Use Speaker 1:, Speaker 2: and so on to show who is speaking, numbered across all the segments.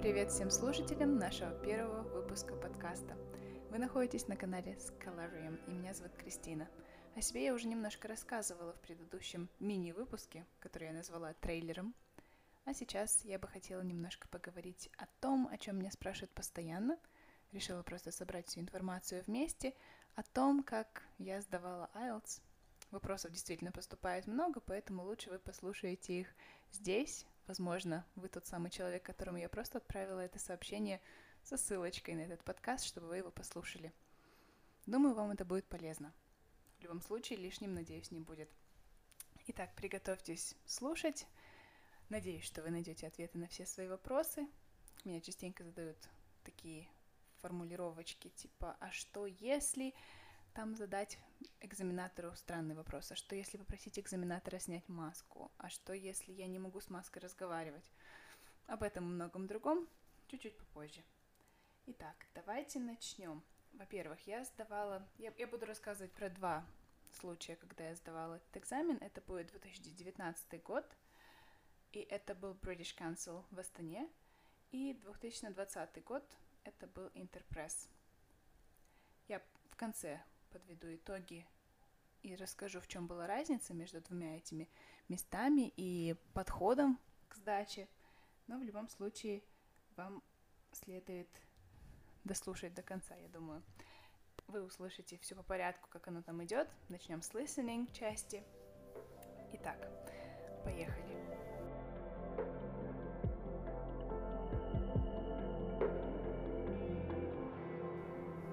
Speaker 1: Привет всем слушателям нашего первого выпуска подкаста. Вы находитесь на канале Scalarium, и меня зовут Кристина. О себе я уже немножко рассказывала в предыдущем мини-выпуске, который я назвала трейлером. А сейчас я бы хотела немножко поговорить о том, о чем меня спрашивают постоянно. Решила просто собрать всю информацию вместе о том, как я сдавала IELTS. Вопросов действительно поступает много, поэтому лучше вы послушаете их здесь, Возможно, вы тот самый человек, которому я просто отправила это сообщение со ссылочкой на этот подкаст, чтобы вы его послушали. Думаю, вам это будет полезно. В любом случае, лишним, надеюсь, не будет. Итак, приготовьтесь слушать. Надеюсь, что вы найдете ответы на все свои вопросы. Меня частенько задают такие формулировочки типа «А что если...» там задать экзаменатору странный вопрос. А что, если попросить экзаменатора снять маску? А что, если я не могу с маской разговаривать? Об этом и многом другом чуть-чуть попозже. Итак, давайте начнем. Во-первых, я сдавала... Я, я буду рассказывать про два случая, когда я сдавала этот экзамен. Это будет 2019 год, и это был British Council в Астане. И 2020 год, это был Интерпресс. Я в конце подведу итоги и расскажу, в чем была разница между двумя этими местами и подходом к сдаче. Но в любом случае вам следует дослушать до конца, я думаю. Вы услышите все по порядку, как оно там идет. Начнем с listening части. Итак, поехали.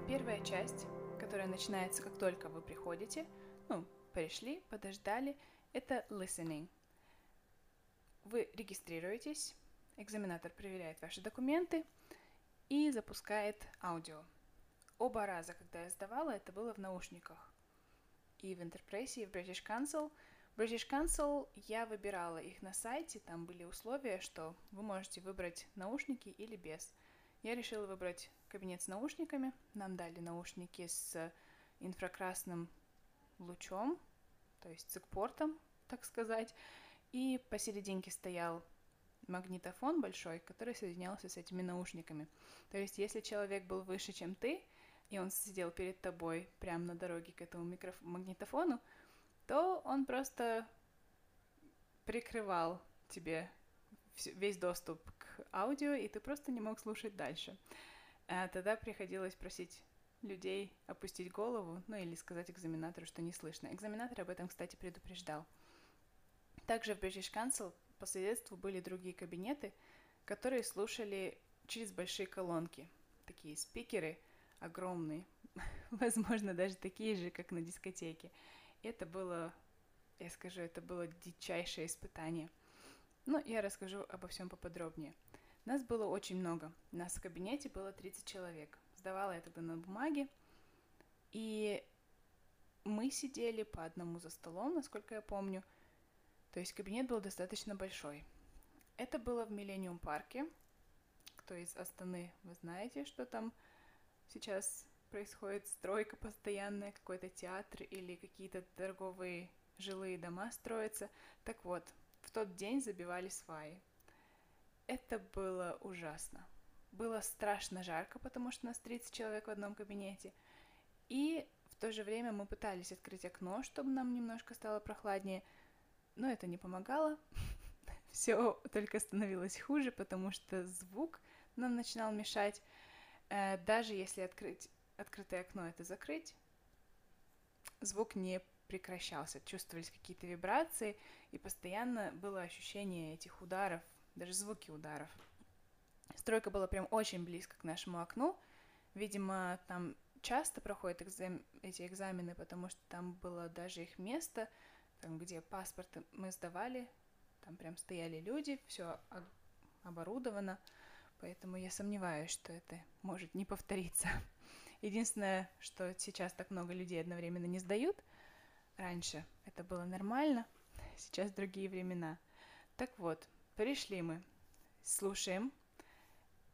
Speaker 1: Первая часть которая начинается, как только вы приходите, ну, пришли, подождали, это listening. Вы регистрируетесь, экзаменатор проверяет ваши документы и запускает аудио. Оба раза, когда я сдавала, это было в наушниках. И в Интерпрессе, и в British Council. British Council я выбирала их на сайте, там были условия, что вы можете выбрать наушники или без. Я решила выбрать кабинет с наушниками. Нам дали наушники с инфракрасным лучом, то есть с портом, так сказать. И посерединке стоял магнитофон большой, который соединялся с этими наушниками. То есть, если человек был выше, чем ты, и он сидел перед тобой прямо на дороге к этому микроф... магнитофону, то он просто прикрывал тебе весь доступ к аудио, и ты просто не мог слушать дальше. А тогда приходилось просить людей опустить голову, ну или сказать экзаменатору, что не слышно. Экзаменатор об этом, кстати, предупреждал. Также в British Council по соседству были другие кабинеты, которые слушали через большие колонки. Такие спикеры огромные, возможно, даже такие же, как на дискотеке. Это было, я скажу, это было дичайшее испытание. Ну, я расскажу обо всем поподробнее. Нас было очень много. Нас в кабинете было 30 человек. Сдавала я тогда на бумаге. И мы сидели по одному за столом, насколько я помню. То есть кабинет был достаточно большой. Это было в Миллениум парке. Кто из Астаны, вы знаете, что там сейчас происходит стройка постоянная, какой-то театр или какие-то торговые жилые дома строятся. Так вот, в тот день забивали сваи. Это было ужасно. Было страшно жарко, потому что нас 30 человек в одном кабинете. И в то же время мы пытались открыть окно, чтобы нам немножко стало прохладнее, но это не помогало. Все только становилось хуже, потому что звук нам начинал мешать. Э, даже если открыть открытое окно это закрыть, звук не прекращался. Чувствовались какие-то вибрации, и постоянно было ощущение этих ударов даже звуки ударов. Стройка была прям очень близко к нашему окну. Видимо, там часто проходят экзам... эти экзамены, потому что там было даже их место, там, где паспорт мы сдавали, там прям стояли люди, все оборудовано, поэтому я сомневаюсь, что это может не повториться. Единственное, что сейчас так много людей одновременно не сдают, раньше это было нормально, сейчас другие времена. Так вот, Пришли мы, слушаем,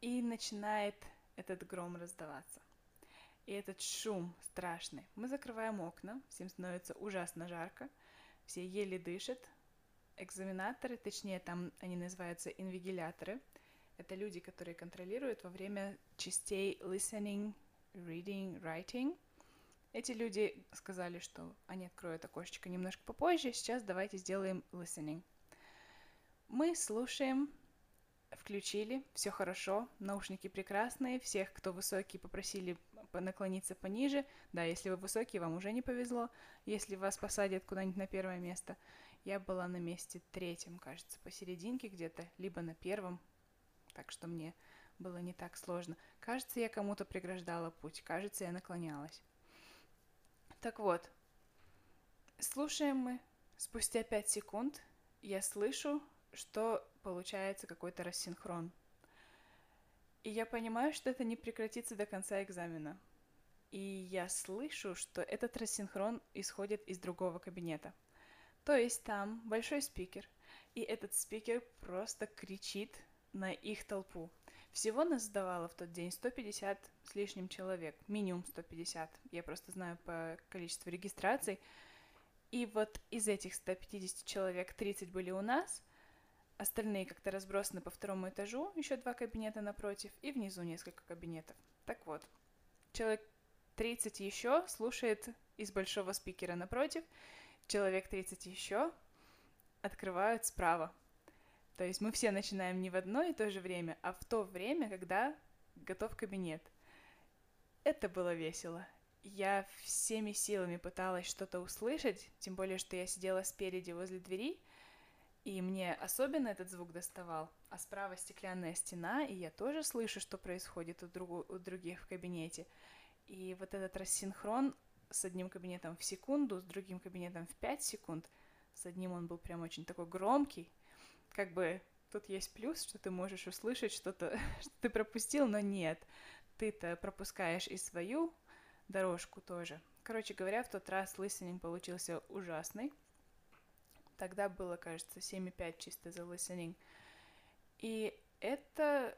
Speaker 1: и начинает этот гром раздаваться. И этот шум страшный. Мы закрываем окна, всем становится ужасно жарко, все еле дышат. Экзаменаторы, точнее там они называются инвигиляторы, Это люди, которые контролируют во время частей listening, reading, writing. Эти люди сказали, что они откроют окошечко немножко попозже. Сейчас давайте сделаем listening. Мы слушаем, включили, все хорошо, наушники прекрасные, всех, кто высокий, попросили наклониться пониже. Да, если вы высокий, вам уже не повезло. Если вас посадят куда-нибудь на первое место. Я была на месте третьем, кажется, посерединке где-то, либо на первом, так что мне было не так сложно. Кажется, я кому-то преграждала путь, кажется, я наклонялась. Так вот, слушаем мы. Спустя пять секунд я слышу, что получается какой-то рассинхрон. И я понимаю, что это не прекратится до конца экзамена. И я слышу, что этот рассинхрон исходит из другого кабинета. То есть там большой спикер, и этот спикер просто кричит на их толпу. Всего нас сдавало в тот день 150 с лишним человек, минимум 150. Я просто знаю по количеству регистраций. И вот из этих 150 человек 30 были у нас, Остальные как-то разбросаны по второму этажу, еще два кабинета напротив, и внизу несколько кабинетов. Так вот, человек 30 еще слушает из большого спикера напротив, человек 30 еще открывают справа. То есть мы все начинаем не в одно и то же время, а в то время, когда готов кабинет. Это было весело. Я всеми силами пыталась что-то услышать, тем более, что я сидела спереди возле двери — и мне особенно этот звук доставал. А справа стеклянная стена, и я тоже слышу, что происходит у, другу, у других в кабинете. И вот этот рассинхрон с одним кабинетом в секунду, с другим кабинетом в 5 секунд, с одним он был прям очень такой громкий. Как бы тут есть плюс, что ты можешь услышать что-то, что ты пропустил, но нет. Ты-то пропускаешь и свою дорожку тоже. Короче говоря, в тот раз listening получился ужасный. Тогда было, кажется, 7,5 чисто за listening. И это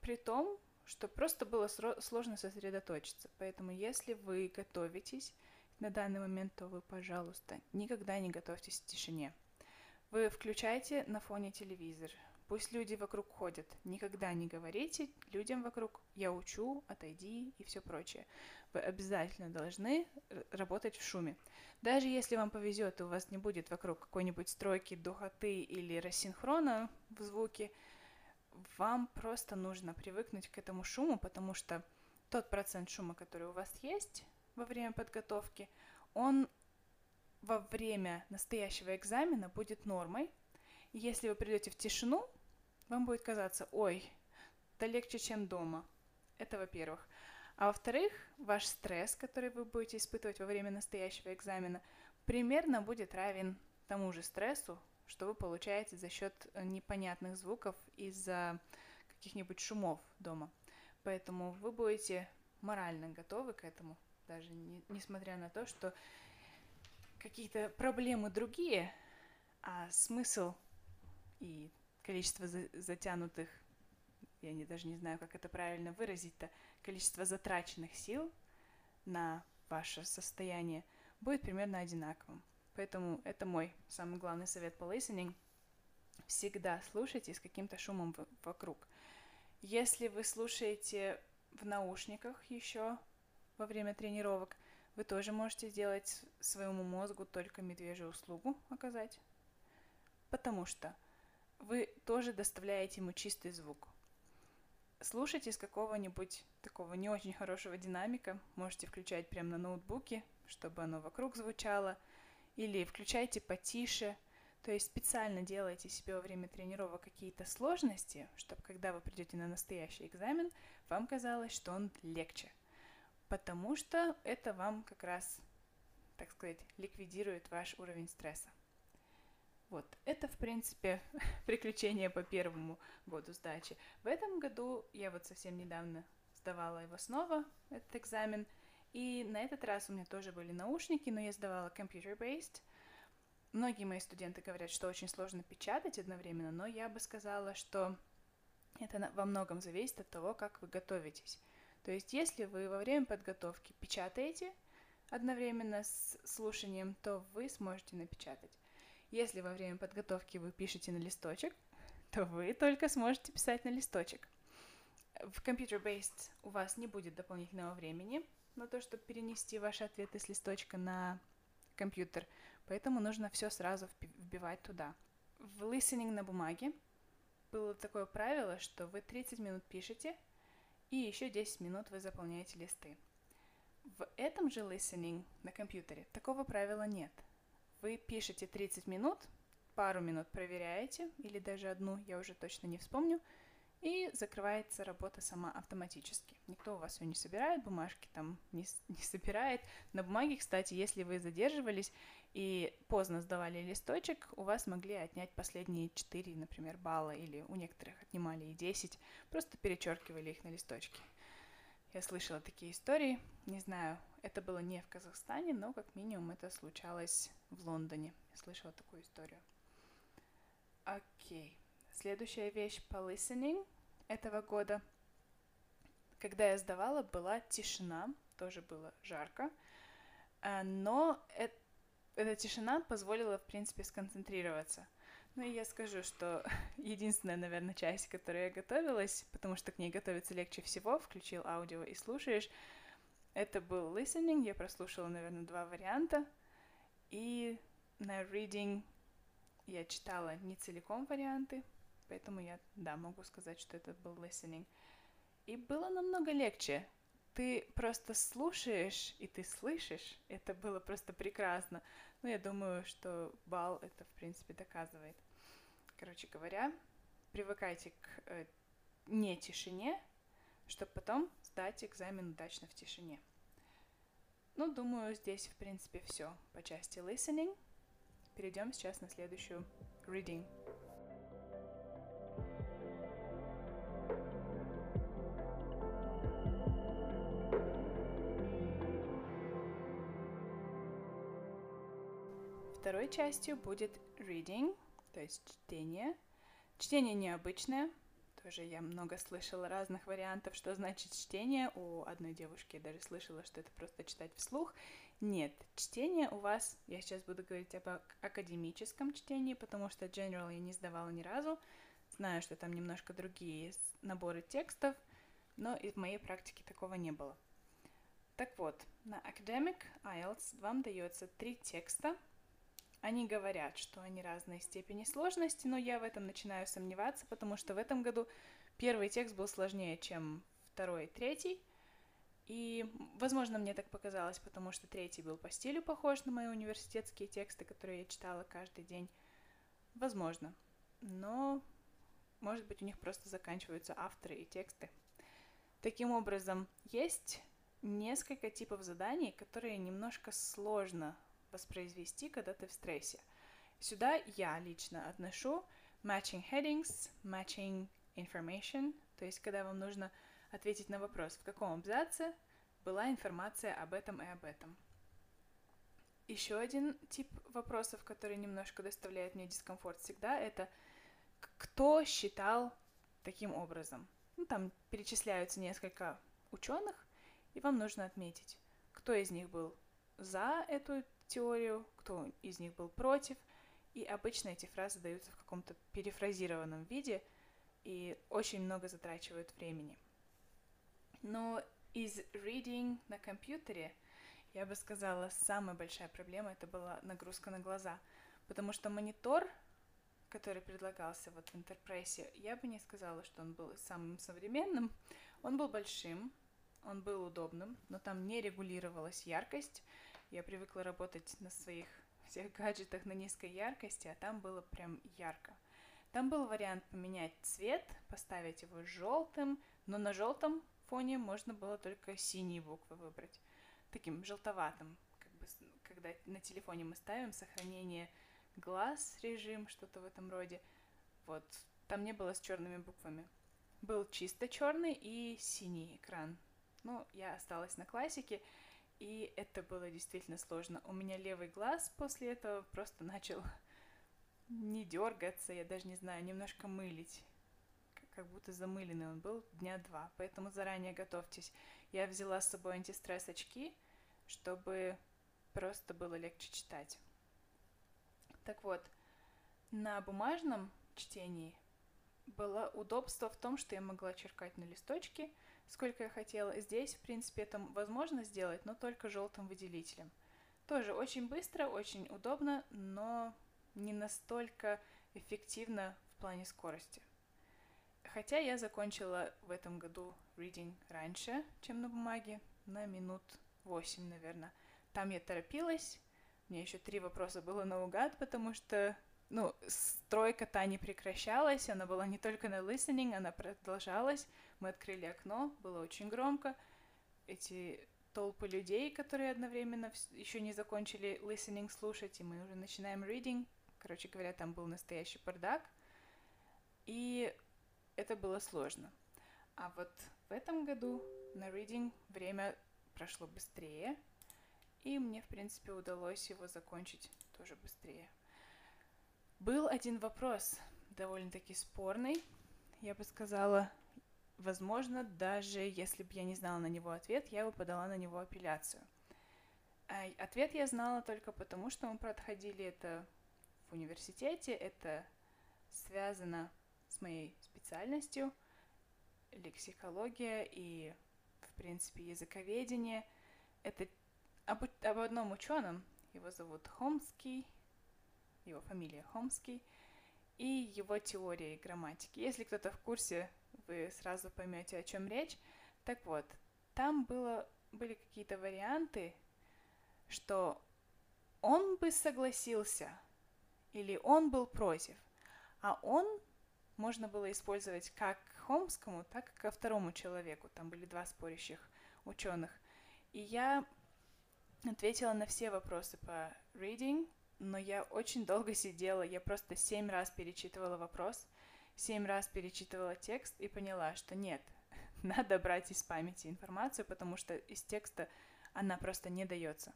Speaker 1: при том, что просто было сложно сосредоточиться. Поэтому если вы готовитесь на данный момент, то вы, пожалуйста, никогда не готовьтесь в тишине. Вы включайте на фоне телевизор. Пусть люди вокруг ходят. Никогда не говорите людям вокруг «я учу», «отойди» и все прочее. Вы обязательно должны работать в шуме. Даже если вам повезет и у вас не будет вокруг какой-нибудь стройки, духоты или рассинхрона в звуке, вам просто нужно привыкнуть к этому шуму, потому что тот процент шума, который у вас есть во время подготовки, он во время настоящего экзамена будет нормой. Если вы придете в тишину, вам будет казаться, ой, да легче, чем дома. Это во-первых. А во-вторых, ваш стресс, который вы будете испытывать во время настоящего экзамена, примерно будет равен тому же стрессу, что вы получаете за счет э, непонятных звуков из-за каких-нибудь шумов дома. Поэтому вы будете морально готовы к этому, даже не, несмотря на то, что какие-то проблемы другие, а смысл и количество затянутых, я не, даже не знаю, как это правильно выразить-то, количество затраченных сил на ваше состояние будет примерно одинаковым. Поэтому это мой самый главный совет по listening. Всегда слушайте с каким-то шумом вокруг. Если вы слушаете в наушниках еще во время тренировок, вы тоже можете сделать своему мозгу только медвежью услугу оказать. Потому что вы тоже доставляете ему чистый звук. Слушайте с какого-нибудь такого не очень хорошего динамика, можете включать прямо на ноутбуке, чтобы оно вокруг звучало, или включайте потише, то есть специально делайте себе во время тренировок какие-то сложности, чтобы когда вы придете на настоящий экзамен, вам казалось, что он легче. Потому что это вам как раз, так сказать, ликвидирует ваш уровень стресса. Вот, это, в принципе, приключение по первому году сдачи. В этом году я вот совсем недавно сдавала его снова, этот экзамен, и на этот раз у меня тоже были наушники, но я сдавала computer-based. Многие мои студенты говорят, что очень сложно печатать одновременно, но я бы сказала, что это во многом зависит от того, как вы готовитесь. То есть, если вы во время подготовки печатаете одновременно с слушанием, то вы сможете напечатать. Если во время подготовки вы пишете на листочек, то вы только сможете писать на листочек. В computer-based у вас не будет дополнительного времени на то, чтобы перенести ваши ответы с листочка на компьютер, поэтому нужно все сразу вбивать туда. В listening на бумаге было такое правило, что вы 30 минут пишете, и еще 10 минут вы заполняете листы. В этом же listening на компьютере такого правила нет. Вы пишете 30 минут, пару минут проверяете, или даже одну, я уже точно не вспомню, и закрывается работа сама автоматически. Никто у вас ее не собирает, бумажки там не, не собирает. На бумаге, кстати, если вы задерживались и поздно сдавали листочек, у вас могли отнять последние 4, например, балла, или у некоторых отнимали и 10, просто перечеркивали их на листочке. Я слышала такие истории, не знаю, это было не в Казахстане, но как минимум это случалось в Лондоне. Я слышала такую историю. Окей. Следующая вещь по listening этого года. Когда я сдавала, была тишина, тоже было жарко, а, но это, эта тишина позволила, в принципе, сконцентрироваться. Ну и я скажу, что единственная, наверное, часть, которой я готовилась, потому что к ней готовиться легче всего, включил аудио и слушаешь, это был listening, я прослушала, наверное, два варианта, и на reading я читала не целиком варианты, поэтому я, да, могу сказать, что это был listening. И было намного легче. Ты просто слушаешь, и ты слышишь. Это было просто прекрасно. Ну, я думаю, что бал это, в принципе, доказывает. Короче говоря, привыкайте к э, не тишине, чтобы потом сдать экзамен удачно в тишине. Ну, думаю, здесь, в принципе, все по части listening. Перейдем сейчас на следующую reading. Второй частью будет reading, то есть чтение. Чтение необычное, тоже я много слышала разных вариантов, что значит чтение. У одной девушки я даже слышала, что это просто читать вслух. Нет, чтение у вас, я сейчас буду говорить об академическом чтении, потому что General я не сдавала ни разу. Знаю, что там немножко другие наборы текстов, но из моей практики такого не было. Так вот, на Academic IELTS вам дается три текста. Они говорят, что они разной степени сложности, но я в этом начинаю сомневаться, потому что в этом году первый текст был сложнее, чем второй и третий. И, возможно, мне так показалось, потому что третий был по стилю похож на мои университетские тексты, которые я читала каждый день. Возможно. Но, может быть, у них просто заканчиваются авторы и тексты. Таким образом, есть несколько типов заданий, которые немножко сложно воспроизвести, когда ты в стрессе. Сюда я лично отношу matching headings, matching information, то есть когда вам нужно ответить на вопрос, в каком абзаце была информация об этом и об этом. Еще один тип вопросов, который немножко доставляет мне дискомфорт всегда, это кто считал таким образом. Ну, там перечисляются несколько ученых, и вам нужно отметить, кто из них был за эту теорию, кто из них был против. И обычно эти фразы даются в каком-то перефразированном виде и очень много затрачивают времени. Но из reading на компьютере, я бы сказала, самая большая проблема это была нагрузка на глаза, потому что монитор, который предлагался вот в интерпрессе, я бы не сказала, что он был самым современным. Он был большим, он был удобным, но там не регулировалась яркость. Я привыкла работать на своих всех гаджетах на низкой яркости, а там было прям ярко. Там был вариант поменять цвет, поставить его желтым, но на желтом фоне можно было только синие буквы выбрать. Таким желтоватым, как бы, когда на телефоне мы ставим сохранение глаз режим, что-то в этом роде. Вот, там не было с черными буквами. Был чисто черный и синий экран. Ну, я осталась на классике, и это было действительно сложно. У меня левый глаз после этого просто начал не дергаться, я даже не знаю, немножко мылить как будто замыленный он был дня два, поэтому заранее готовьтесь. Я взяла с собой антистресс очки, чтобы просто было легче читать. Так вот, на бумажном чтении было удобство в том, что я могла черкать на листочке, сколько я хотела. Здесь, в принципе, это возможно сделать, но только желтым выделителем. Тоже очень быстро, очень удобно, но не настолько эффективно в плане скорости. Хотя я закончила в этом году reading раньше, чем на бумаге, на минут 8, наверное. Там я торопилась, мне еще три вопроса было наугад, потому что ну, стройка та не прекращалась, она была не только на listening, она продолжалась. Мы открыли окно, было очень громко. Эти толпы людей, которые одновременно еще не закончили listening слушать, и мы уже начинаем reading. Короче говоря, там был настоящий бардак. И это было сложно. А вот в этом году на reading время прошло быстрее, и мне, в принципе, удалось его закончить тоже быстрее. Был один вопрос, довольно-таки спорный, я бы сказала. Возможно, даже если бы я не знала на него ответ, я бы подала на него апелляцию. А ответ я знала только потому, что мы проходили это в университете, это связано с моей специальностью, лексикология и, в принципе, языковедение. Это об, об одном ученом, его зовут Хомский, его фамилия Хомский, и его теории грамматики. Если кто-то в курсе, вы сразу поймете, о чем речь. Так вот, там было, были какие-то варианты, что он бы согласился, или он был против, а он можно было использовать как к Хомскому, так и ко второму человеку. Там были два спорящих ученых. И я ответила на все вопросы по reading, но я очень долго сидела, я просто семь раз перечитывала вопрос, семь раз перечитывала текст и поняла, что нет, надо брать из памяти информацию, потому что из текста она просто не дается.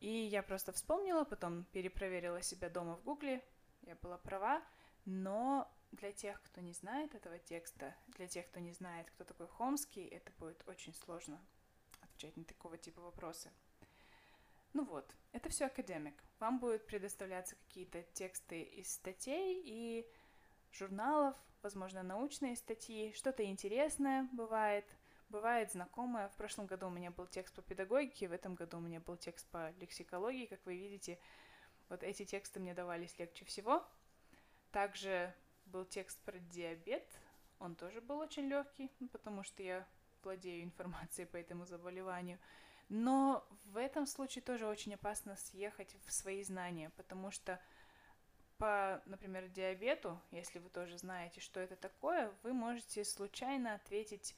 Speaker 1: И я просто вспомнила, потом перепроверила себя дома в Гугле, я была права, но для тех, кто не знает этого текста, для тех, кто не знает, кто такой Хомский, это будет очень сложно отвечать на такого типа вопросы. Ну вот, это все академик. Вам будут предоставляться какие-то тексты из статей и журналов, возможно, научные статьи, что-то интересное бывает, бывает знакомое. В прошлом году у меня был текст по педагогике, в этом году у меня был текст по лексикологии, как вы видите. Вот эти тексты мне давались легче всего. Также был текст про диабет, он тоже был очень легкий, потому что я владею информацией по этому заболеванию. Но в этом случае тоже очень опасно съехать в свои знания, потому что по, например, диабету, если вы тоже знаете, что это такое, вы можете случайно ответить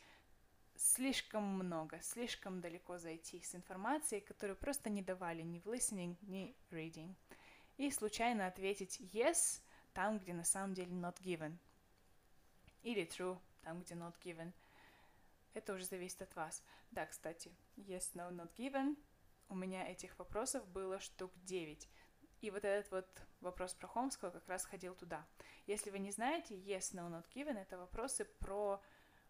Speaker 1: слишком много, слишком далеко зайти с информацией, которую просто не давали ни в listening, ни reading. И случайно ответить yes там, где на самом деле not given. Или true, там, где not given – это уже зависит от вас. Да, кстати, yes, no, not given. У меня этих вопросов было штук 9. И вот этот вот вопрос про Хомского как раз ходил туда. Если вы не знаете, yes, no, not given — это вопросы про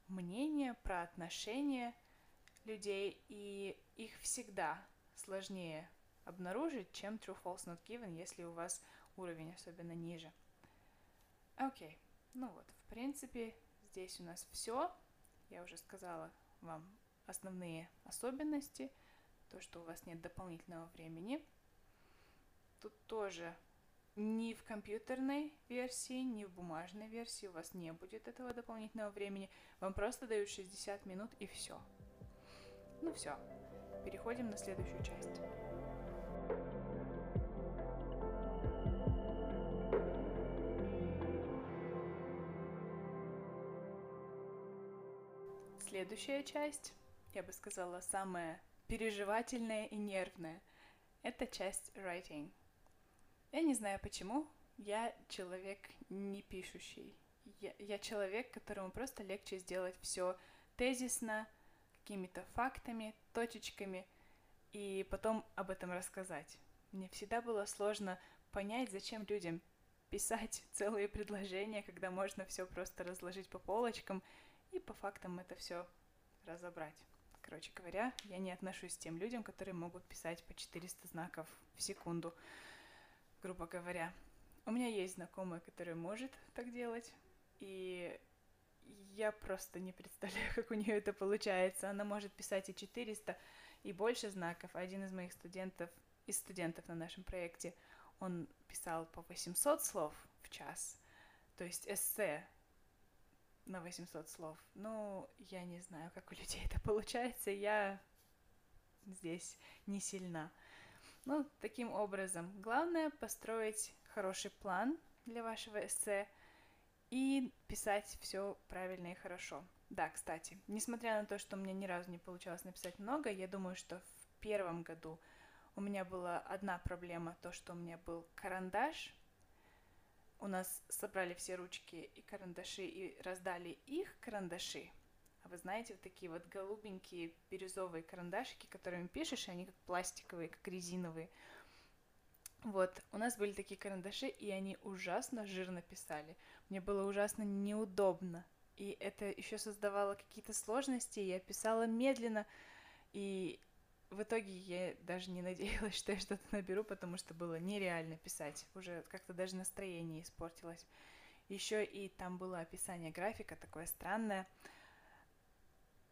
Speaker 1: мнение, про отношения людей, и их всегда сложнее обнаружить, чем true, false, not given, если у вас уровень особенно ниже. Окей, okay. ну вот, в принципе, здесь у нас все. Я уже сказала вам основные особенности, то, что у вас нет дополнительного времени. Тут тоже ни в компьютерной версии, ни в бумажной версии у вас не будет этого дополнительного времени. Вам просто дают 60 минут и все. Ну все, переходим на следующую часть. Следующая часть, я бы сказала, самая переживательная и нервная, это часть writing. Я не знаю почему, я человек не пишущий. Я, я человек, которому просто легче сделать все тезисно, какими-то фактами, точечками, и потом об этом рассказать. Мне всегда было сложно понять, зачем людям писать целые предложения, когда можно все просто разложить по полочкам и по фактам это все разобрать. Короче говоря, я не отношусь к тем людям, которые могут писать по 400 знаков в секунду, грубо говоря. У меня есть знакомая, которая может так делать, и я просто не представляю, как у нее это получается. Она может писать и 400, и больше знаков. Один из моих студентов, из студентов на нашем проекте, он писал по 800 слов в час, то есть эссе на 800 слов. Ну, я не знаю, как у людей это получается, я здесь не сильна. Ну, таким образом, главное построить хороший план для вашего эссе и писать все правильно и хорошо. Да, кстати, несмотря на то, что мне ни разу не получалось написать много, я думаю, что в первом году у меня была одна проблема, то, что у меня был карандаш. У нас собрали все ручки и карандаши и раздали их карандаши. А вы знаете, вот такие вот голубенькие бирюзовые карандашики, которыми пишешь, и они как пластиковые, как резиновые. Вот, у нас были такие карандаши, и они ужасно жирно писали. Мне было ужасно неудобно. И это еще создавало какие-то сложности, я писала медленно, и в итоге я даже не надеялась, что я что-то наберу, потому что было нереально писать. Уже как-то даже настроение испортилось. Еще и там было описание графика такое странное.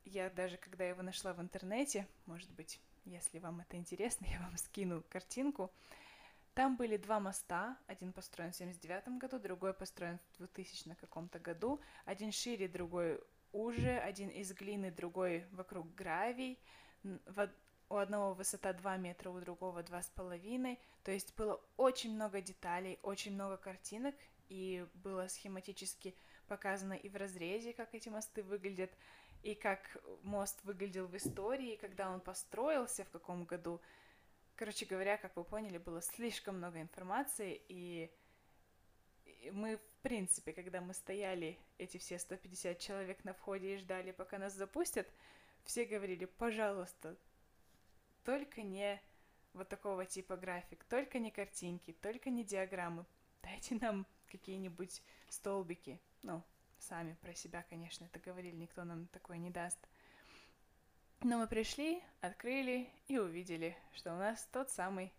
Speaker 1: Я даже, когда его нашла в интернете, может быть, если вам это интересно, я вам скину картинку. Там были два моста, один построен в 79 году, другой построен в 2000 каком-то году, один шире, другой уже, один из глины, другой вокруг гравий, у одного высота 2 метра, у другого 2,5. То есть было очень много деталей, очень много картинок, и было схематически показано и в разрезе, как эти мосты выглядят, и как мост выглядел в истории, когда он построился, в каком году. Короче говоря, как вы поняли, было слишком много информации, и мы, в принципе, когда мы стояли, эти все 150 человек на входе и ждали, пока нас запустят, все говорили, пожалуйста, только не вот такого типа график, только не картинки, только не диаграммы. Дайте нам какие-нибудь столбики. Ну, сами про себя, конечно, это говорили, никто нам такое не даст. Но мы пришли, открыли и увидели, что у нас тот самый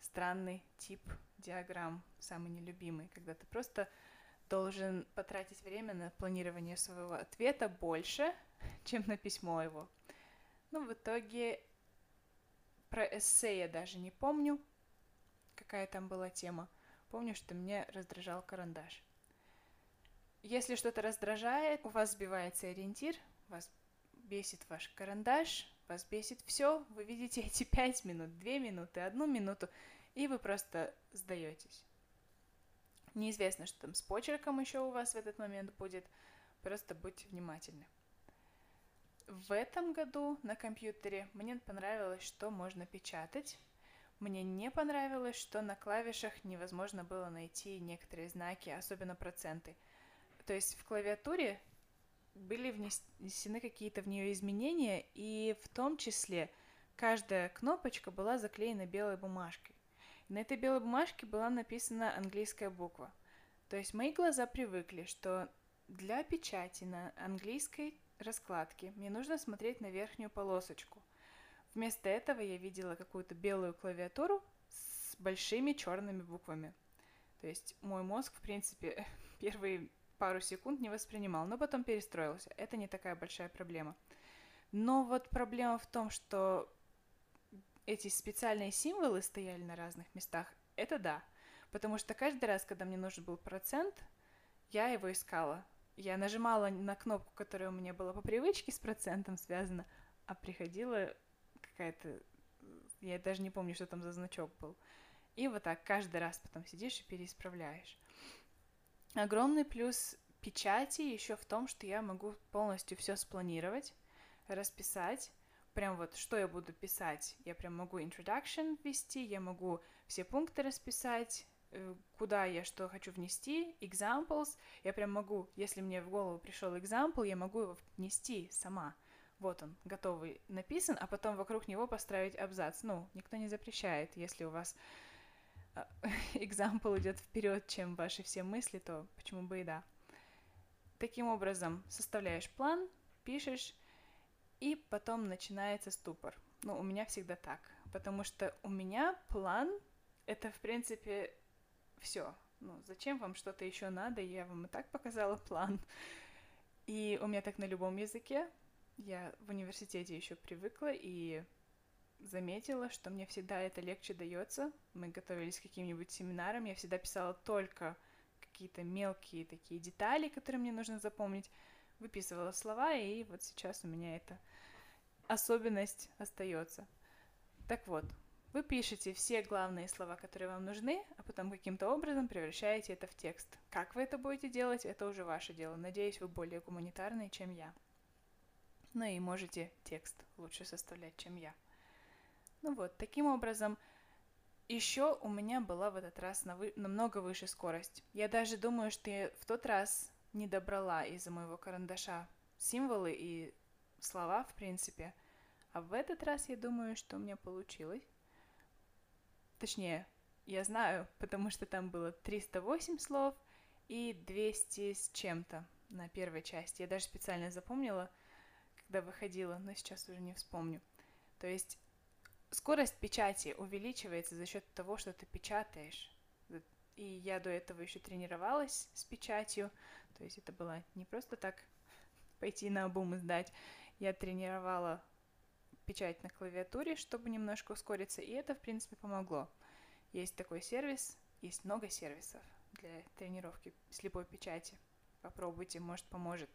Speaker 1: странный тип диаграмм, самый нелюбимый, когда ты просто должен потратить время на планирование своего ответа больше, чем на письмо его. Ну, в итоге про эссе я даже не помню, какая там была тема. Помню, что мне раздражал карандаш. Если что-то раздражает, у вас сбивается ориентир, вас бесит ваш карандаш, вас бесит все, вы видите эти пять минут, две минуты, одну минуту, и вы просто сдаетесь. Неизвестно, что там с почерком еще у вас в этот момент будет, просто будьте внимательны. В этом году на компьютере мне понравилось, что можно печатать. Мне не понравилось, что на клавишах невозможно было найти некоторые знаки, особенно проценты. То есть в клавиатуре были внесены какие-то в нее изменения, и в том числе каждая кнопочка была заклеена белой бумажкой. На этой белой бумажке была написана английская буква. То есть мои глаза привыкли, что для печати на английской раскладки мне нужно смотреть на верхнюю полосочку. Вместо этого я видела какую-то белую клавиатуру с большими черными буквами. То есть мой мозг, в принципе, первые пару секунд не воспринимал, но потом перестроился. Это не такая большая проблема. Но вот проблема в том, что эти специальные символы стояли на разных местах, это да. Потому что каждый раз, когда мне нужен был процент, я его искала я нажимала на кнопку, которая у меня была по привычке с процентом связана, а приходила какая-то... Я даже не помню, что там за значок был. И вот так каждый раз потом сидишь и переисправляешь. Огромный плюс печати еще в том, что я могу полностью все спланировать, расписать, прям вот что я буду писать. Я прям могу introduction ввести, я могу все пункты расписать, куда я что хочу внести, examples, я прям могу, если мне в голову пришел example, я могу его внести сама. Вот он, готовый, написан, а потом вокруг него поставить абзац. Ну, никто не запрещает, если у вас а, example идет вперед, чем ваши все мысли, то почему бы и да. Таким образом, составляешь план, пишешь, и потом начинается ступор. Ну, у меня всегда так, потому что у меня план — это, в принципе, все. ну, зачем вам что-то еще надо, я вам и так показала план. И у меня так на любом языке. Я в университете еще привыкла и заметила, что мне всегда это легче дается. Мы готовились к каким-нибудь семинарам, я всегда писала только какие-то мелкие такие детали, которые мне нужно запомнить, выписывала слова, и вот сейчас у меня эта особенность остается. Так вот, вы пишете все главные слова, которые вам нужны, а потом каким-то образом превращаете это в текст. Как вы это будете делать, это уже ваше дело. Надеюсь, вы более гуманитарные, чем я. Ну и можете текст лучше составлять, чем я. Ну вот, таким образом, еще у меня была в этот раз намного выше скорость. Я даже думаю, что я в тот раз не добрала из-за моего карандаша символы и слова, в принципе. А в этот раз я думаю, что у меня получилось. Точнее, я знаю, потому что там было 308 слов и 200 с чем-то на первой части. Я даже специально запомнила, когда выходила, но сейчас уже не вспомню. То есть скорость печати увеличивается за счет того, что ты печатаешь. И я до этого еще тренировалась с печатью, то есть это было не просто так пойти на обум и сдать. Я тренировала печать на клавиатуре, чтобы немножко ускориться, и это, в принципе, помогло. Есть такой сервис, есть много сервисов для тренировки слепой печати. Попробуйте, может, поможет.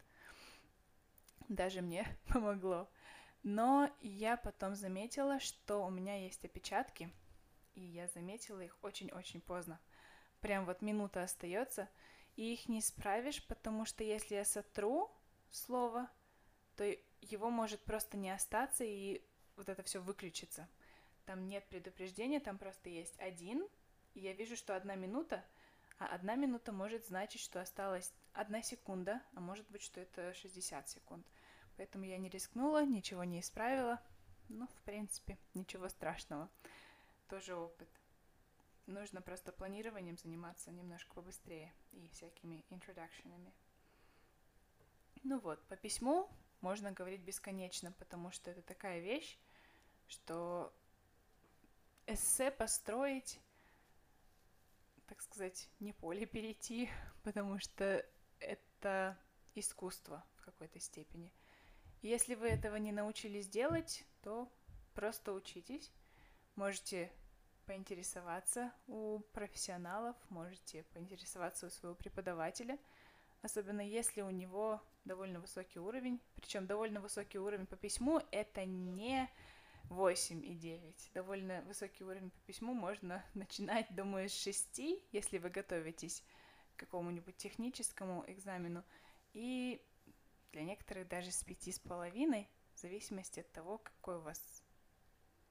Speaker 1: Даже мне помогло. Но я потом заметила, что у меня есть опечатки, и я заметила их очень-очень поздно. Прям вот минута остается, и их не исправишь, потому что если я сотру слово, то его может просто не остаться, и вот это все выключится. Там нет предупреждения, там просто есть один, и я вижу, что одна минута, а одна минута может значить, что осталась одна секунда, а может быть, что это 60 секунд. Поэтому я не рискнула, ничего не исправила. Ну, в принципе, ничего страшного. Тоже опыт. Нужно просто планированием заниматься немножко побыстрее и всякими интродакшенами. Ну вот, по письму можно говорить бесконечно, потому что это такая вещь, что эссе построить, так сказать, не поле перейти, потому что это искусство в какой-то степени. Если вы этого не научились делать, то просто учитесь. Можете поинтересоваться у профессионалов, можете поинтересоваться у своего преподавателя, особенно если у него довольно высокий уровень. Причем довольно высокий уровень по письму это не 8 и 9. Довольно высокий уровень по письму можно начинать, думаю, с 6, если вы готовитесь к какому-нибудь техническому экзамену. И для некоторых даже с пяти с половиной, в зависимости от того, какой у вас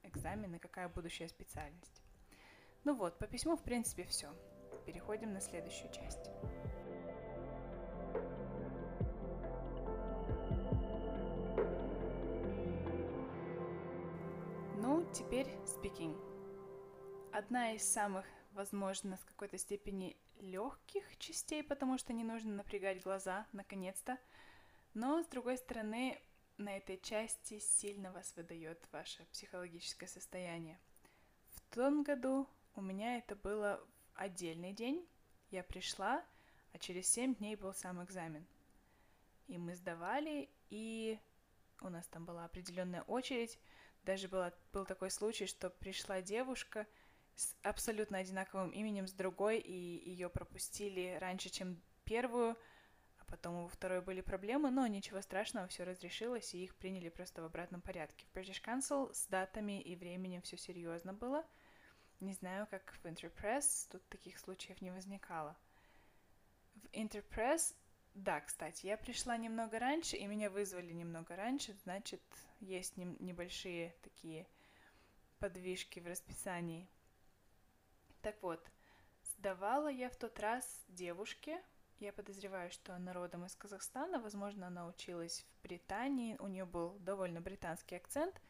Speaker 1: экзамен и какая будущая специальность. Ну вот, по письму, в принципе, все. Переходим на следующую часть. Теперь speaking. Одна из самых, возможно, в какой-то степени легких частей, потому что не нужно напрягать глаза, наконец-то – но, с другой стороны, на этой части сильно вас выдает ваше психологическое состояние. В том году у меня это было отдельный день. Я пришла, а через 7 дней был сам экзамен. И мы сдавали, и у нас там была определенная очередь. Даже была, был такой случай, что пришла девушка с абсолютно одинаковым именем с другой, и ее пропустили раньше, чем первую – Потом у второй были проблемы, но ничего страшного, все разрешилось, и их приняли просто в обратном порядке. В British Council с датами и временем все серьезно было. Не знаю, как в Interpress, тут таких случаев не возникало. В Interpress, да, кстати, я пришла немного раньше, и меня вызвали немного раньше, значит, есть не, небольшие такие подвижки в расписании. Так вот, сдавала я в тот раз девушке, я подозреваю, что она родом из Казахстана, возможно, она училась в Британии, у нее был довольно британский акцент.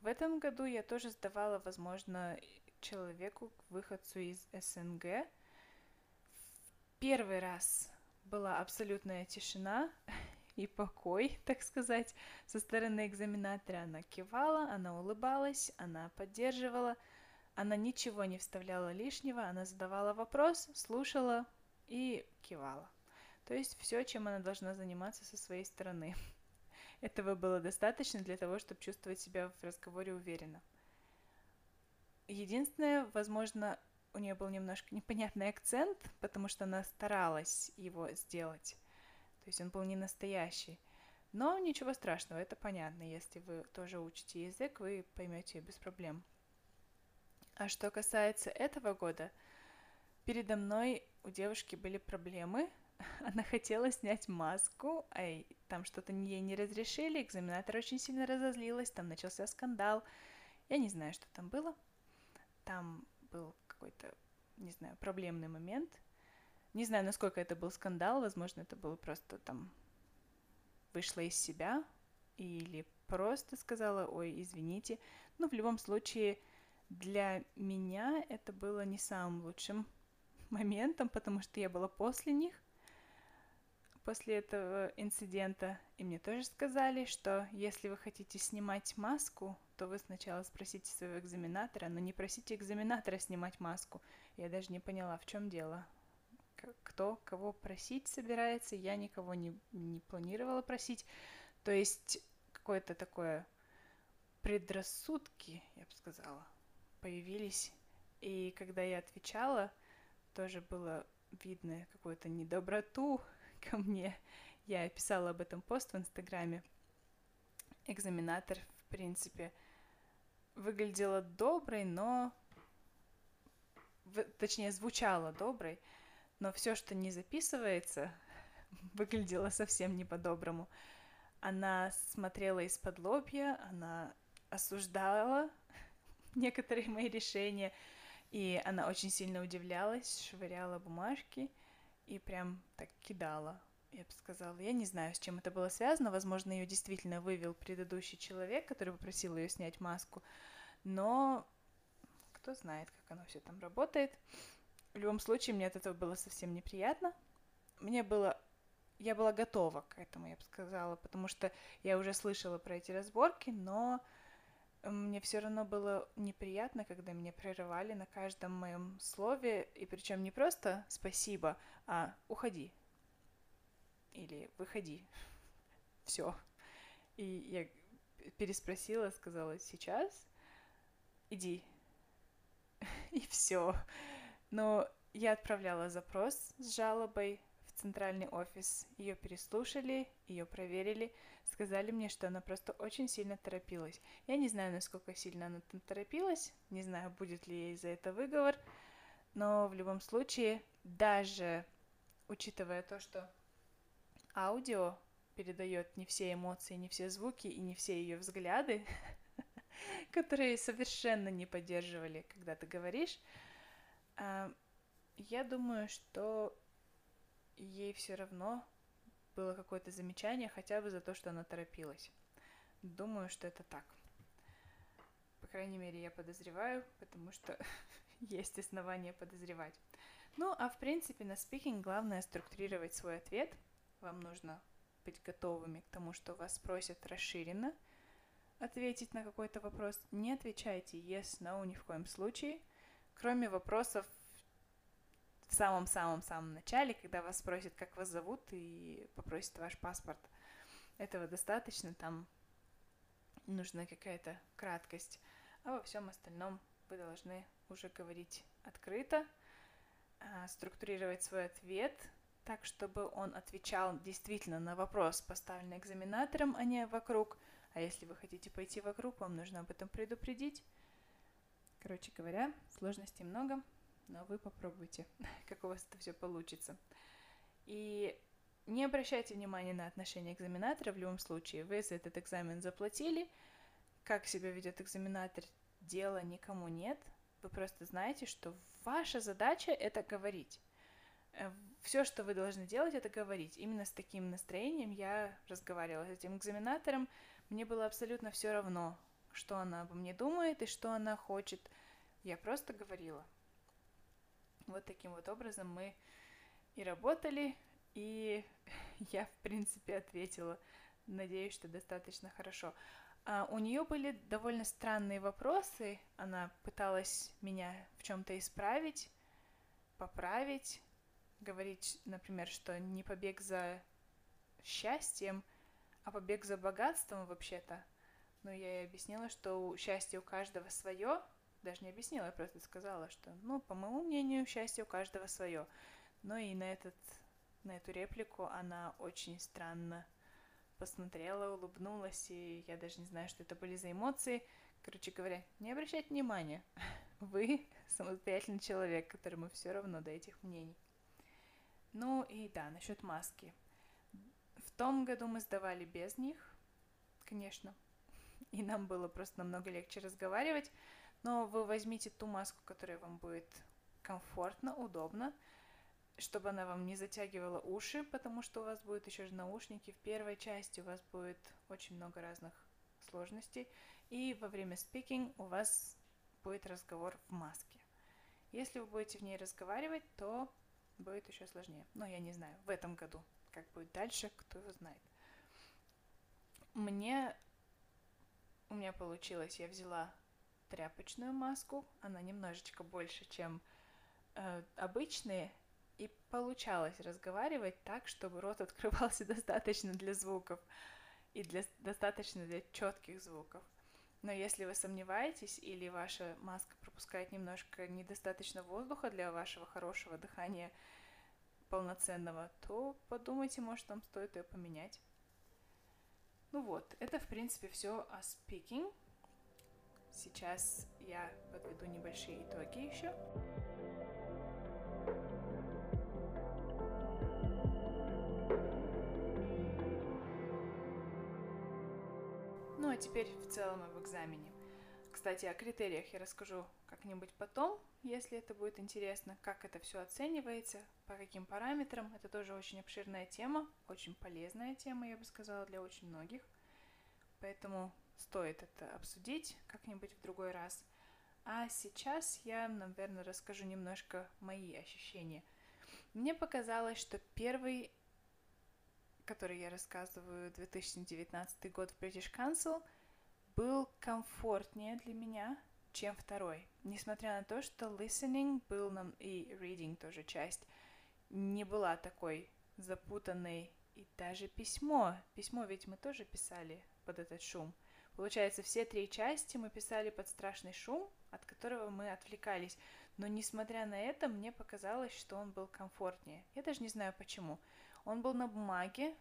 Speaker 1: В этом году я тоже сдавала, возможно, человеку, выходцу из СНГ. Первый раз была абсолютная тишина и покой, так сказать, со стороны экзаменатора. Она кивала, она улыбалась, она поддерживала, Она ничего не вставляла лишнего, она задавала вопрос, слушала и кивала. То есть все, чем она должна заниматься со своей стороны. Этого было достаточно для того, чтобы чувствовать себя в разговоре уверенно. Единственное, возможно, у нее был немножко непонятный акцент, потому что она старалась его сделать. То есть он был не настоящий. Но ничего страшного, это понятно. Если вы тоже учите язык, вы поймете без проблем. А что касается этого года, передо мной у девушки были проблемы. Она хотела снять маску, а там что-то ей не разрешили, экзаменатор очень сильно разозлилась, там начался скандал. Я не знаю, что там было. Там был какой-то, не знаю, проблемный момент. Не знаю, насколько это был скандал, возможно, это было просто там вышла из себя или просто сказала, ой, извините. Но в любом случае для меня это было не самым лучшим моментом, потому что я была после них, после этого инцидента, и мне тоже сказали, что если вы хотите снимать маску, то вы сначала спросите своего экзаменатора, но не просите экзаменатора снимать маску. Я даже не поняла, в чем дело. Кто кого просить собирается, я никого не, не планировала просить. То есть какое-то такое предрассудки, я бы сказала, появились. И когда я отвечала, тоже было видно какую-то недоброту ко мне. Я писала об этом пост в Инстаграме. Экзаменатор, в принципе, выглядела доброй, но... Точнее, звучала доброй, но все, что не записывается, выглядело совсем не по-доброму. Она смотрела из-под лобья, она осуждала некоторые мои решения, и она очень сильно удивлялась, швыряла бумажки и прям так кидала. Я бы сказала, я не знаю, с чем это было связано. Возможно, ее действительно вывел предыдущий человек, который попросил ее снять маску. Но кто знает, как оно все там работает. В любом случае, мне от этого было совсем неприятно. Мне было я была готова к этому, я бы сказала, потому что я уже слышала про эти разборки, но мне все равно было неприятно, когда меня прерывали на каждом моем слове, и причем не просто спасибо, а уходи или выходи. Все. И я переспросила, сказала сейчас, иди. И все. Но я отправляла запрос с жалобой центральный офис. Ее переслушали, ее проверили, сказали мне, что она просто очень сильно торопилась. Я не знаю, насколько сильно она там торопилась, не знаю, будет ли ей за это выговор, но в любом случае, даже учитывая то, что аудио передает не все эмоции, не все звуки и не все ее взгляды, которые совершенно не поддерживали, когда ты говоришь, а, я думаю, что ей все равно было какое-то замечание хотя бы за то, что она торопилась. Думаю, что это так. По крайней мере, я подозреваю, потому что есть основания подозревать. Ну, а в принципе на speaking главное структурировать свой ответ. Вам нужно быть готовыми к тому, что вас спросят расширенно ответить на какой-то вопрос. Не отвечайте yes, no ни в коем случае. Кроме вопросов в самом-самом-самом начале, когда вас спросят, как вас зовут, и попросят ваш паспорт. Этого достаточно, там нужна какая-то краткость. А во всем остальном вы должны уже говорить открыто, а, структурировать свой ответ так, чтобы он отвечал действительно на вопрос, поставленный экзаменатором, а не вокруг. А если вы хотите пойти вокруг, вам нужно об этом предупредить. Короче говоря, сложностей много но вы попробуйте, как у вас это все получится. И не обращайте внимания на отношение экзаменатора в любом случае. Вы за этот экзамен заплатили. Как себя ведет экзаменатор, дела никому нет. Вы просто знаете, что ваша задача это говорить. Э, все, что вы должны делать, это говорить. Именно с таким настроением я разговаривала с этим экзаменатором. Мне было абсолютно все равно, что она обо мне думает и что она хочет. Я просто говорила. Вот таким вот образом мы и работали, и я, в принципе, ответила. Надеюсь, что достаточно хорошо. А у нее были довольно странные вопросы. Она пыталась меня в чем-то исправить, поправить, говорить, например, что не побег за счастьем, а побег за богатством вообще-то. Но я ей объяснила, что счастье у каждого свое. Даже не объяснила, я просто сказала, что, ну, по моему мнению, счастье у каждого свое. Но и на, этот, на эту реплику она очень странно посмотрела, улыбнулась, и я даже не знаю, что это были за эмоции. Короче говоря, не обращайте внимания. Вы самостоятельный человек, которому все равно до этих мнений. Ну и да, насчет маски. В том году мы сдавали без них, конечно, и нам было просто намного легче разговаривать, но вы возьмите ту маску, которая вам будет комфортно, удобно, чтобы она вам не затягивала уши, потому что у вас будет еще же наушники. В первой части у вас будет очень много разных сложностей. И во время speaking у вас будет разговор в маске. Если вы будете в ней разговаривать, то будет еще сложнее. Но я не знаю, в этом году. Как будет дальше, кто его знает. Мне... У меня получилось, я взяла тряпочную маску, она немножечко больше, чем э, обычные, и получалось разговаривать так, чтобы рот открывался достаточно для звуков и для, достаточно для четких звуков. Но если вы сомневаетесь или ваша маска пропускает немножко недостаточно воздуха для вашего хорошего дыхания полноценного, то подумайте, может, вам стоит ее поменять. Ну вот, это в принципе все о speaking. Сейчас я подведу небольшие итоги еще. теперь в целом об экзамене. Кстати, о критериях я расскажу как-нибудь потом, если это будет интересно, как это все оценивается, по каким параметрам. Это тоже очень обширная тема, очень полезная тема, я бы сказала, для очень многих. Поэтому стоит это обсудить как-нибудь в другой раз. А сейчас я, наверное, расскажу немножко мои ощущения. Мне показалось, что первый который я рассказываю, 2019 год в British Council, был комфортнее для меня, чем второй. Несмотря на то, что listening был нам и reading тоже часть, не была такой запутанной. И даже письмо. Письмо ведь мы тоже писали под этот шум. Получается, все три части мы писали под страшный шум, от которого мы отвлекались. Но несмотря на это, мне показалось, что он был комфортнее. Я даже не знаю почему. Он был на бумаге.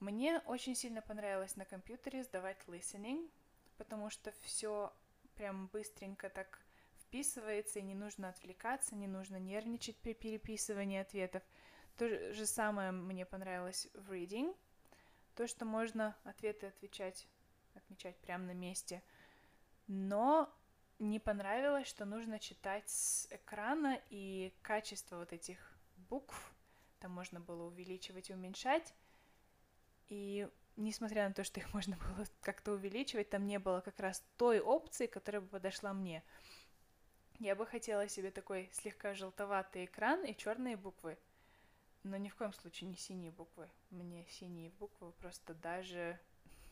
Speaker 1: Мне очень сильно понравилось на компьютере сдавать listening, потому что все прям быстренько так вписывается, и не нужно отвлекаться, не нужно нервничать при переписывании ответов. То же самое мне понравилось в reading, то, что можно ответы отвечать, отмечать прямо на месте. Но не понравилось, что нужно читать с экрана, и качество вот этих букв там можно было увеличивать и уменьшать. И несмотря на то, что их можно было как-то увеличивать, там не было как раз той опции, которая бы подошла мне. Я бы хотела себе такой слегка желтоватый экран и черные буквы. Но ни в коем случае не синие буквы. Мне синие буквы просто даже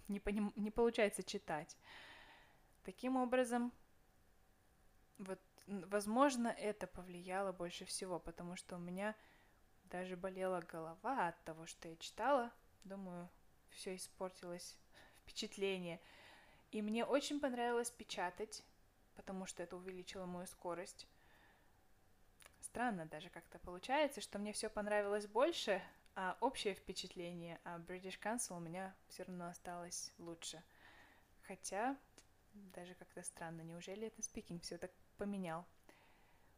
Speaker 1: не, поним... не получается читать. Таким образом, вот, возможно, это повлияло больше всего, потому что у меня даже болела голова от того, что я читала. Думаю, все испортилось впечатление. И мне очень понравилось печатать, потому что это увеличило мою скорость. Странно даже как-то получается, что мне все понравилось больше, а общее впечатление о British Council у меня все равно осталось лучше. Хотя даже как-то странно, неужели это спикинг все так поменял?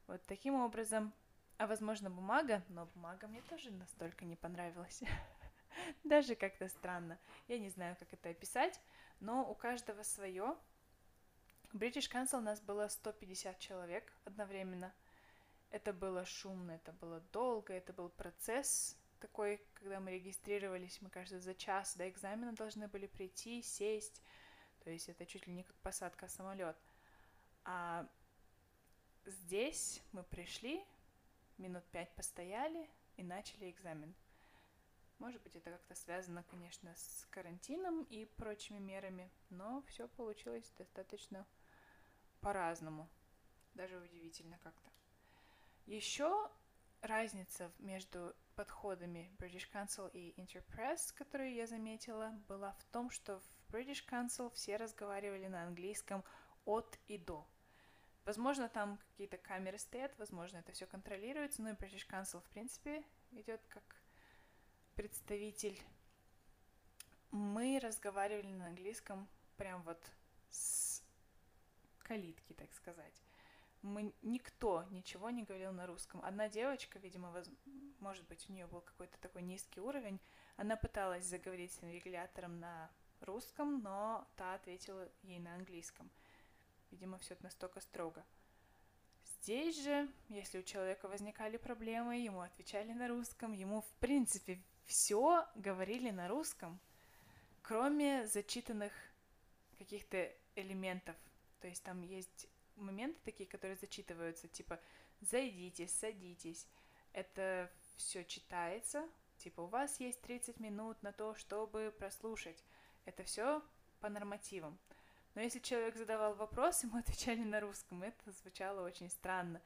Speaker 1: Вот таким образом а возможно бумага, но бумага мне тоже настолько не понравилась. Даже как-то странно. Я не знаю, как это описать, но у каждого свое. В British Council у нас было 150 человек одновременно. Это было шумно, это было долго, это был процесс такой, когда мы регистрировались, мы, кажется, за час до экзамена должны были прийти, сесть. То есть это чуть ли не как посадка в самолет. А здесь мы пришли, минут пять постояли и начали экзамен. Может быть, это как-то связано, конечно, с карантином и прочими мерами, но все получилось достаточно по-разному. Даже удивительно как-то. Еще разница между подходами British Council и Interpress, которую я заметила, была в том, что в British Council все разговаривали на английском от и до. Возможно, там какие-то камеры стоят, возможно, это все контролируется, но и British Council, в принципе, идет как представитель. Мы разговаривали на английском прям вот с калитки, так сказать. Мы, никто ничего не говорил на русском. Одна девочка, видимо, воз, может быть, у нее был какой-то такой низкий уровень, она пыталась заговорить с навигатором на русском, но та ответила ей на английском. Видимо, все это настолько строго. Здесь же, если у человека возникали проблемы, ему отвечали на русском, ему, в принципе, все говорили на русском, кроме зачитанных каких-то элементов. То есть там есть моменты такие, которые зачитываются, типа «зайдите», «садитесь». Это все читается, типа у вас есть 30 минут на то, чтобы прослушать. Это все по нормативам. Но если человек задавал вопрос, ему отвечали на русском. Это звучало очень странно.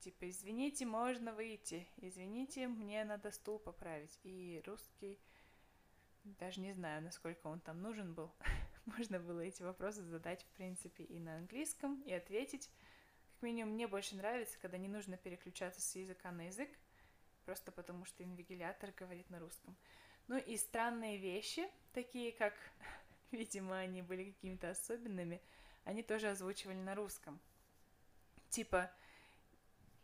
Speaker 1: Типа, извините, можно выйти. Извините, мне надо стул поправить. И русский, даже не знаю, насколько он там нужен был. Можно было эти вопросы задать, в принципе, и на английском, и ответить. Как минимум, мне больше нравится, когда не нужно переключаться с языка на язык, просто потому что инвигилятор говорит на русском. Ну и странные вещи, такие как видимо, они были какими-то особенными, они тоже озвучивали на русском. Типа,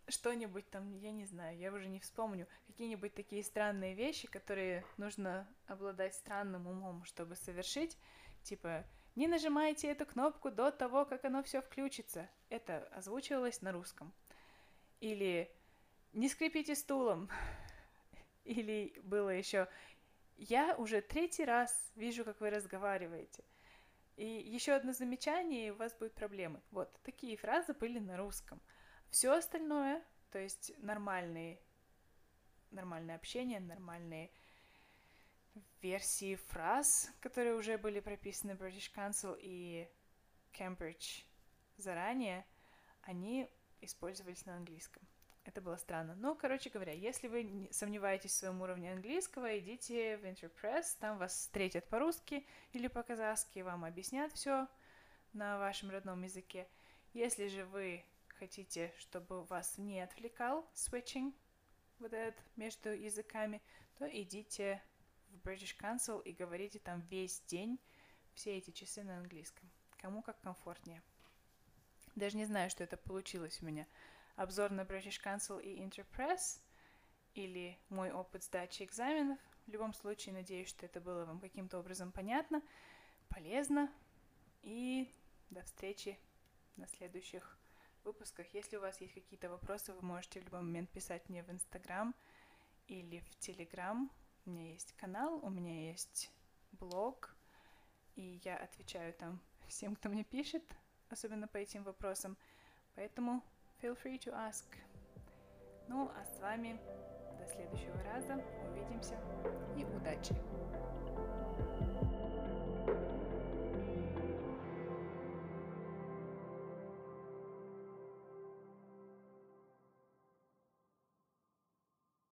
Speaker 1: что-нибудь там, я не знаю, я уже не вспомню, какие-нибудь такие странные вещи, которые нужно обладать странным умом, чтобы совершить, типа, не нажимайте эту кнопку до того, как оно все включится. Это озвучивалось на русском. Или не скрипите стулом. Или было еще я уже третий раз вижу, как вы разговариваете. И еще одно замечание, и у вас будут проблемы. Вот, такие фразы были на русском. Все остальное, то есть нормальные, нормальное общение, нормальные версии фраз, которые уже были прописаны British Council и Cambridge заранее, они использовались на английском. Это было странно. Но, короче говоря, если вы сомневаетесь в своем уровне английского, идите в Interpress, там вас встретят по-русски или по-казахски, вам объяснят все на вашем родном языке. Если же вы хотите, чтобы вас не отвлекал switching вот этот между языками, то идите в British Council и говорите там весь день все эти часы на английском. Кому как комфортнее. Даже не знаю, что это получилось у меня обзор на British Council и Interpress или мой опыт сдачи экзаменов. В любом случае, надеюсь, что это было вам каким-то образом понятно, полезно. И до встречи на следующих выпусках. Если у вас есть какие-то вопросы, вы можете в любой момент писать мне в Инстаграм или в Телеграм. У меня есть канал, у меня есть блог, и я отвечаю там всем, кто мне пишет, особенно по этим вопросам. Поэтому feel free to ask. Ну, а с вами до следующего раза. Увидимся и удачи!